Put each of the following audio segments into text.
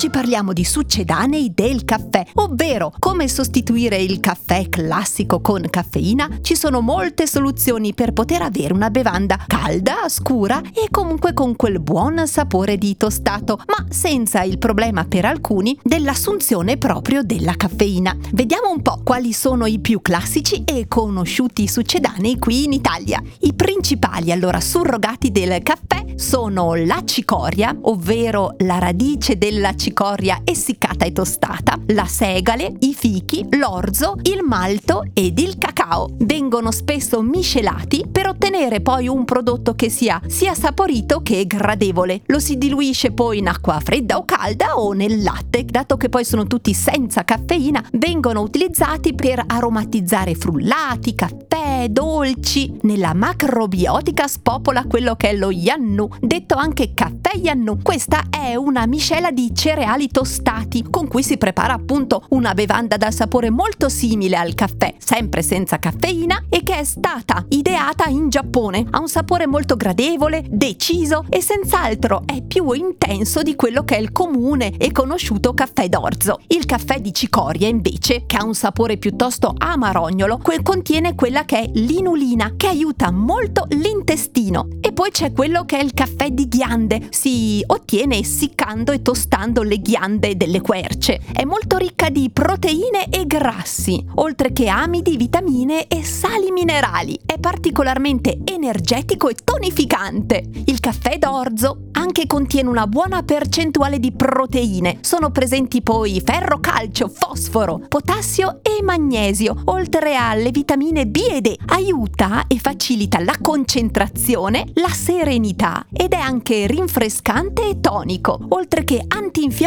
Oggi parliamo di succedanei del caffè, ovvero come sostituire il caffè classico con caffeina. Ci sono molte soluzioni per poter avere una bevanda calda, scura e comunque con quel buon sapore di tostato, ma senza il problema per alcuni dell'assunzione proprio della caffeina. Vediamo un po' quali sono i più classici e conosciuti succedanei qui in Italia. I principali allora surrogati del caffè sono la cicoria, ovvero la radice della cicoria cicoria essiccata e tostata, la segale, i fichi, l'orzo, il malto ed il cacao. Vengono spesso miscelati per ottenere poi un prodotto che sia sia saporito che gradevole. Lo si diluisce poi in acqua fredda o calda o nel latte, dato che poi sono tutti senza caffeina, vengono utilizzati per aromatizzare frullati, caffè, dolci. Nella macrobiotica spopola quello che è lo yannu, detto anche caffè yannu. Questa è una miscela di cereali cereali tostati con cui si prepara appunto una bevanda dal sapore molto simile al caffè, sempre senza caffeina e che è stata ideata in Giappone. Ha un sapore molto gradevole, deciso e senz'altro è più intenso di quello che è il comune e conosciuto caffè d'orzo. Il caffè di cicoria invece, che ha un sapore piuttosto amarognolo, contiene quella che è l'inulina, che aiuta molto l'intestino. E poi c'è quello che è il caffè di ghiande, si ottiene essiccando e tostando le ghiande delle querce. È molto ricca di proteine e grassi, oltre che amidi, vitamine e sali minerali. È particolarmente energetico e tonificante. Il caffè d'orzo anche contiene una buona percentuale di proteine. Sono presenti poi ferro, calcio, fosforo, potassio e magnesio, oltre alle vitamine B e D. Aiuta e facilita la concentrazione, la serenità ed è anche rinfrescante e tonico, oltre che antinfiammatorio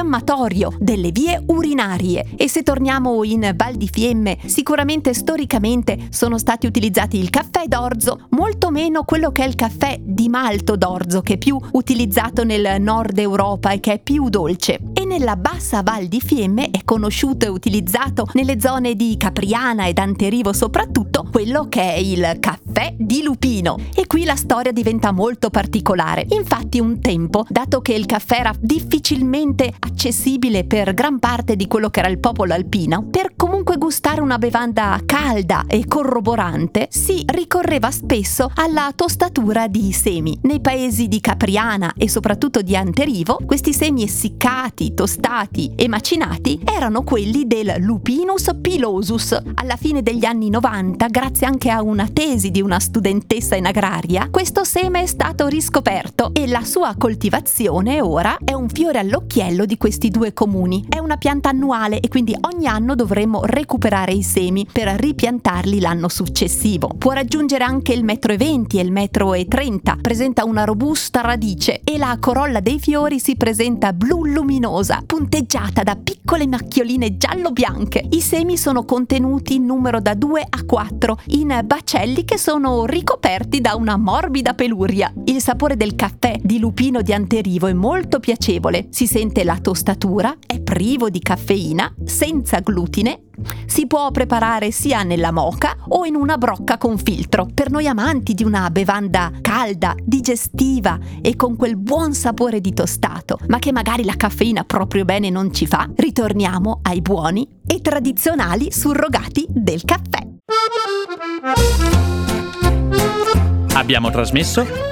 delle vie urinarie. E se torniamo in Val di Fiemme, sicuramente storicamente sono stati utilizzati il caffè d'orzo, molto meno quello che è il caffè di malto d'orzo, che è più utilizzato nel nord Europa e che è più dolce e nella bassa Val di Fiemme è conosciuto e utilizzato nelle zone di Capriana ed Anterivo soprattutto quello che è il caffè di lupino. E qui la storia diventa molto particolare. Infatti un tempo, dato che il caffè era difficilmente accessibile per gran parte di quello che era il popolo alpino, per comunque gustare una bevanda calda e corroborante, si ricorreva spesso alla tostatura di semi. Nei paesi di Capriana e soprattutto di Anterivo, questi semi essiccati, tostati e macinati erano quelli del Lupinus pilosus. Alla fine degli anni 90, grazie anche a una tesi di una studentessa in agraria, questo seme è stato riscoperto e la sua coltivazione ora è un fiore all'occhiello di questi due comuni. È una pianta annuale e quindi ogni anno dovremmo recuperare i semi per ripiantarli l'anno successivo. Può raggiungere anche il metro e 20 e il metro e 30, presenta una robusta radice e la corolla dei fiori si presenta blu luminosa, punteggiata da piccole macchioline giallo-bianche. I semi sono contenuti in numero da 2 a 4 in bacelli che sono ricoperti da una morbida peluria. Il sapore del caffè di lupino di Anterivo è molto piacevole. Si sente la tostatura, è privo di caffeina, senza glutine si può preparare sia nella moca o in una brocca con filtro. Per noi amanti di una bevanda calda, digestiva e con quel buon sapore di tostato, ma che magari la caffeina proprio bene non ci fa, ritorniamo ai buoni e tradizionali surrogati del caffè. Abbiamo trasmesso